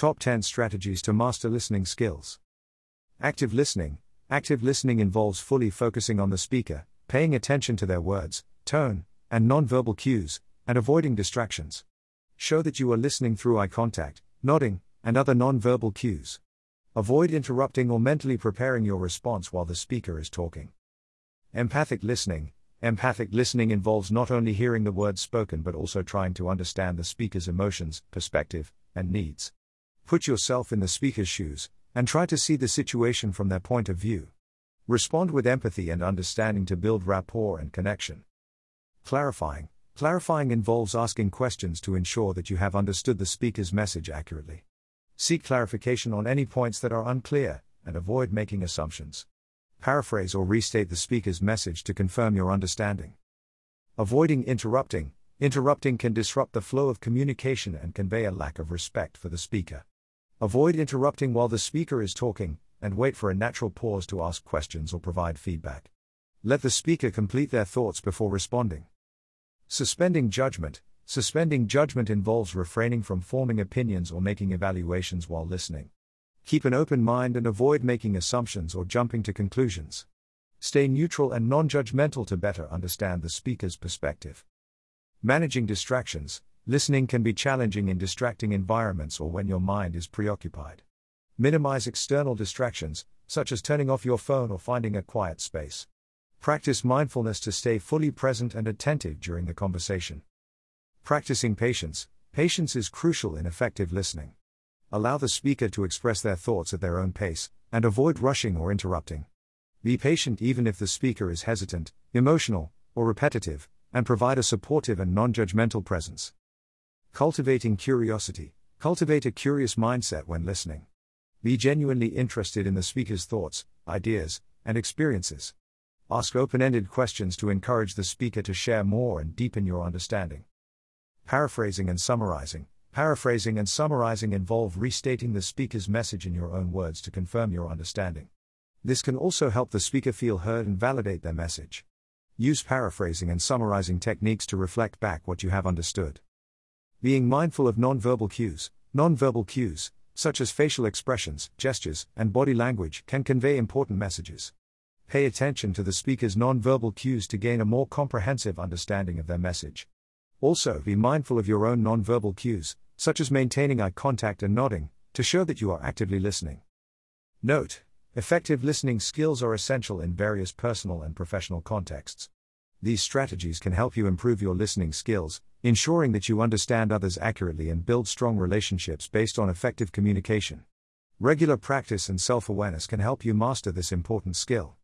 Top 10 Strategies to Master Listening Skills. Active listening. Active listening involves fully focusing on the speaker, paying attention to their words, tone, and nonverbal cues, and avoiding distractions. Show that you are listening through eye contact, nodding, and other nonverbal cues. Avoid interrupting or mentally preparing your response while the speaker is talking. Empathic listening. Empathic listening involves not only hearing the words spoken but also trying to understand the speaker's emotions, perspective, and needs. Put yourself in the speaker's shoes, and try to see the situation from their point of view. Respond with empathy and understanding to build rapport and connection. Clarifying. Clarifying involves asking questions to ensure that you have understood the speaker's message accurately. Seek clarification on any points that are unclear, and avoid making assumptions. Paraphrase or restate the speaker's message to confirm your understanding. Avoiding interrupting. Interrupting can disrupt the flow of communication and convey a lack of respect for the speaker. Avoid interrupting while the speaker is talking, and wait for a natural pause to ask questions or provide feedback. Let the speaker complete their thoughts before responding. Suspending judgment. Suspending judgment involves refraining from forming opinions or making evaluations while listening. Keep an open mind and avoid making assumptions or jumping to conclusions. Stay neutral and non judgmental to better understand the speaker's perspective. Managing distractions. Listening can be challenging in distracting environments or when your mind is preoccupied. Minimize external distractions, such as turning off your phone or finding a quiet space. Practice mindfulness to stay fully present and attentive during the conversation. Practicing patience. Patience is crucial in effective listening. Allow the speaker to express their thoughts at their own pace, and avoid rushing or interrupting. Be patient even if the speaker is hesitant, emotional, or repetitive, and provide a supportive and non judgmental presence. Cultivating curiosity. Cultivate a curious mindset when listening. Be genuinely interested in the speaker's thoughts, ideas, and experiences. Ask open ended questions to encourage the speaker to share more and deepen your understanding. Paraphrasing and summarizing. Paraphrasing and summarizing involve restating the speaker's message in your own words to confirm your understanding. This can also help the speaker feel heard and validate their message. Use paraphrasing and summarizing techniques to reflect back what you have understood. Being mindful of nonverbal cues. Nonverbal cues, such as facial expressions, gestures, and body language, can convey important messages. Pay attention to the speaker's nonverbal cues to gain a more comprehensive understanding of their message. Also, be mindful of your own nonverbal cues, such as maintaining eye contact and nodding, to show that you are actively listening. Note Effective listening skills are essential in various personal and professional contexts. These strategies can help you improve your listening skills, ensuring that you understand others accurately and build strong relationships based on effective communication. Regular practice and self awareness can help you master this important skill.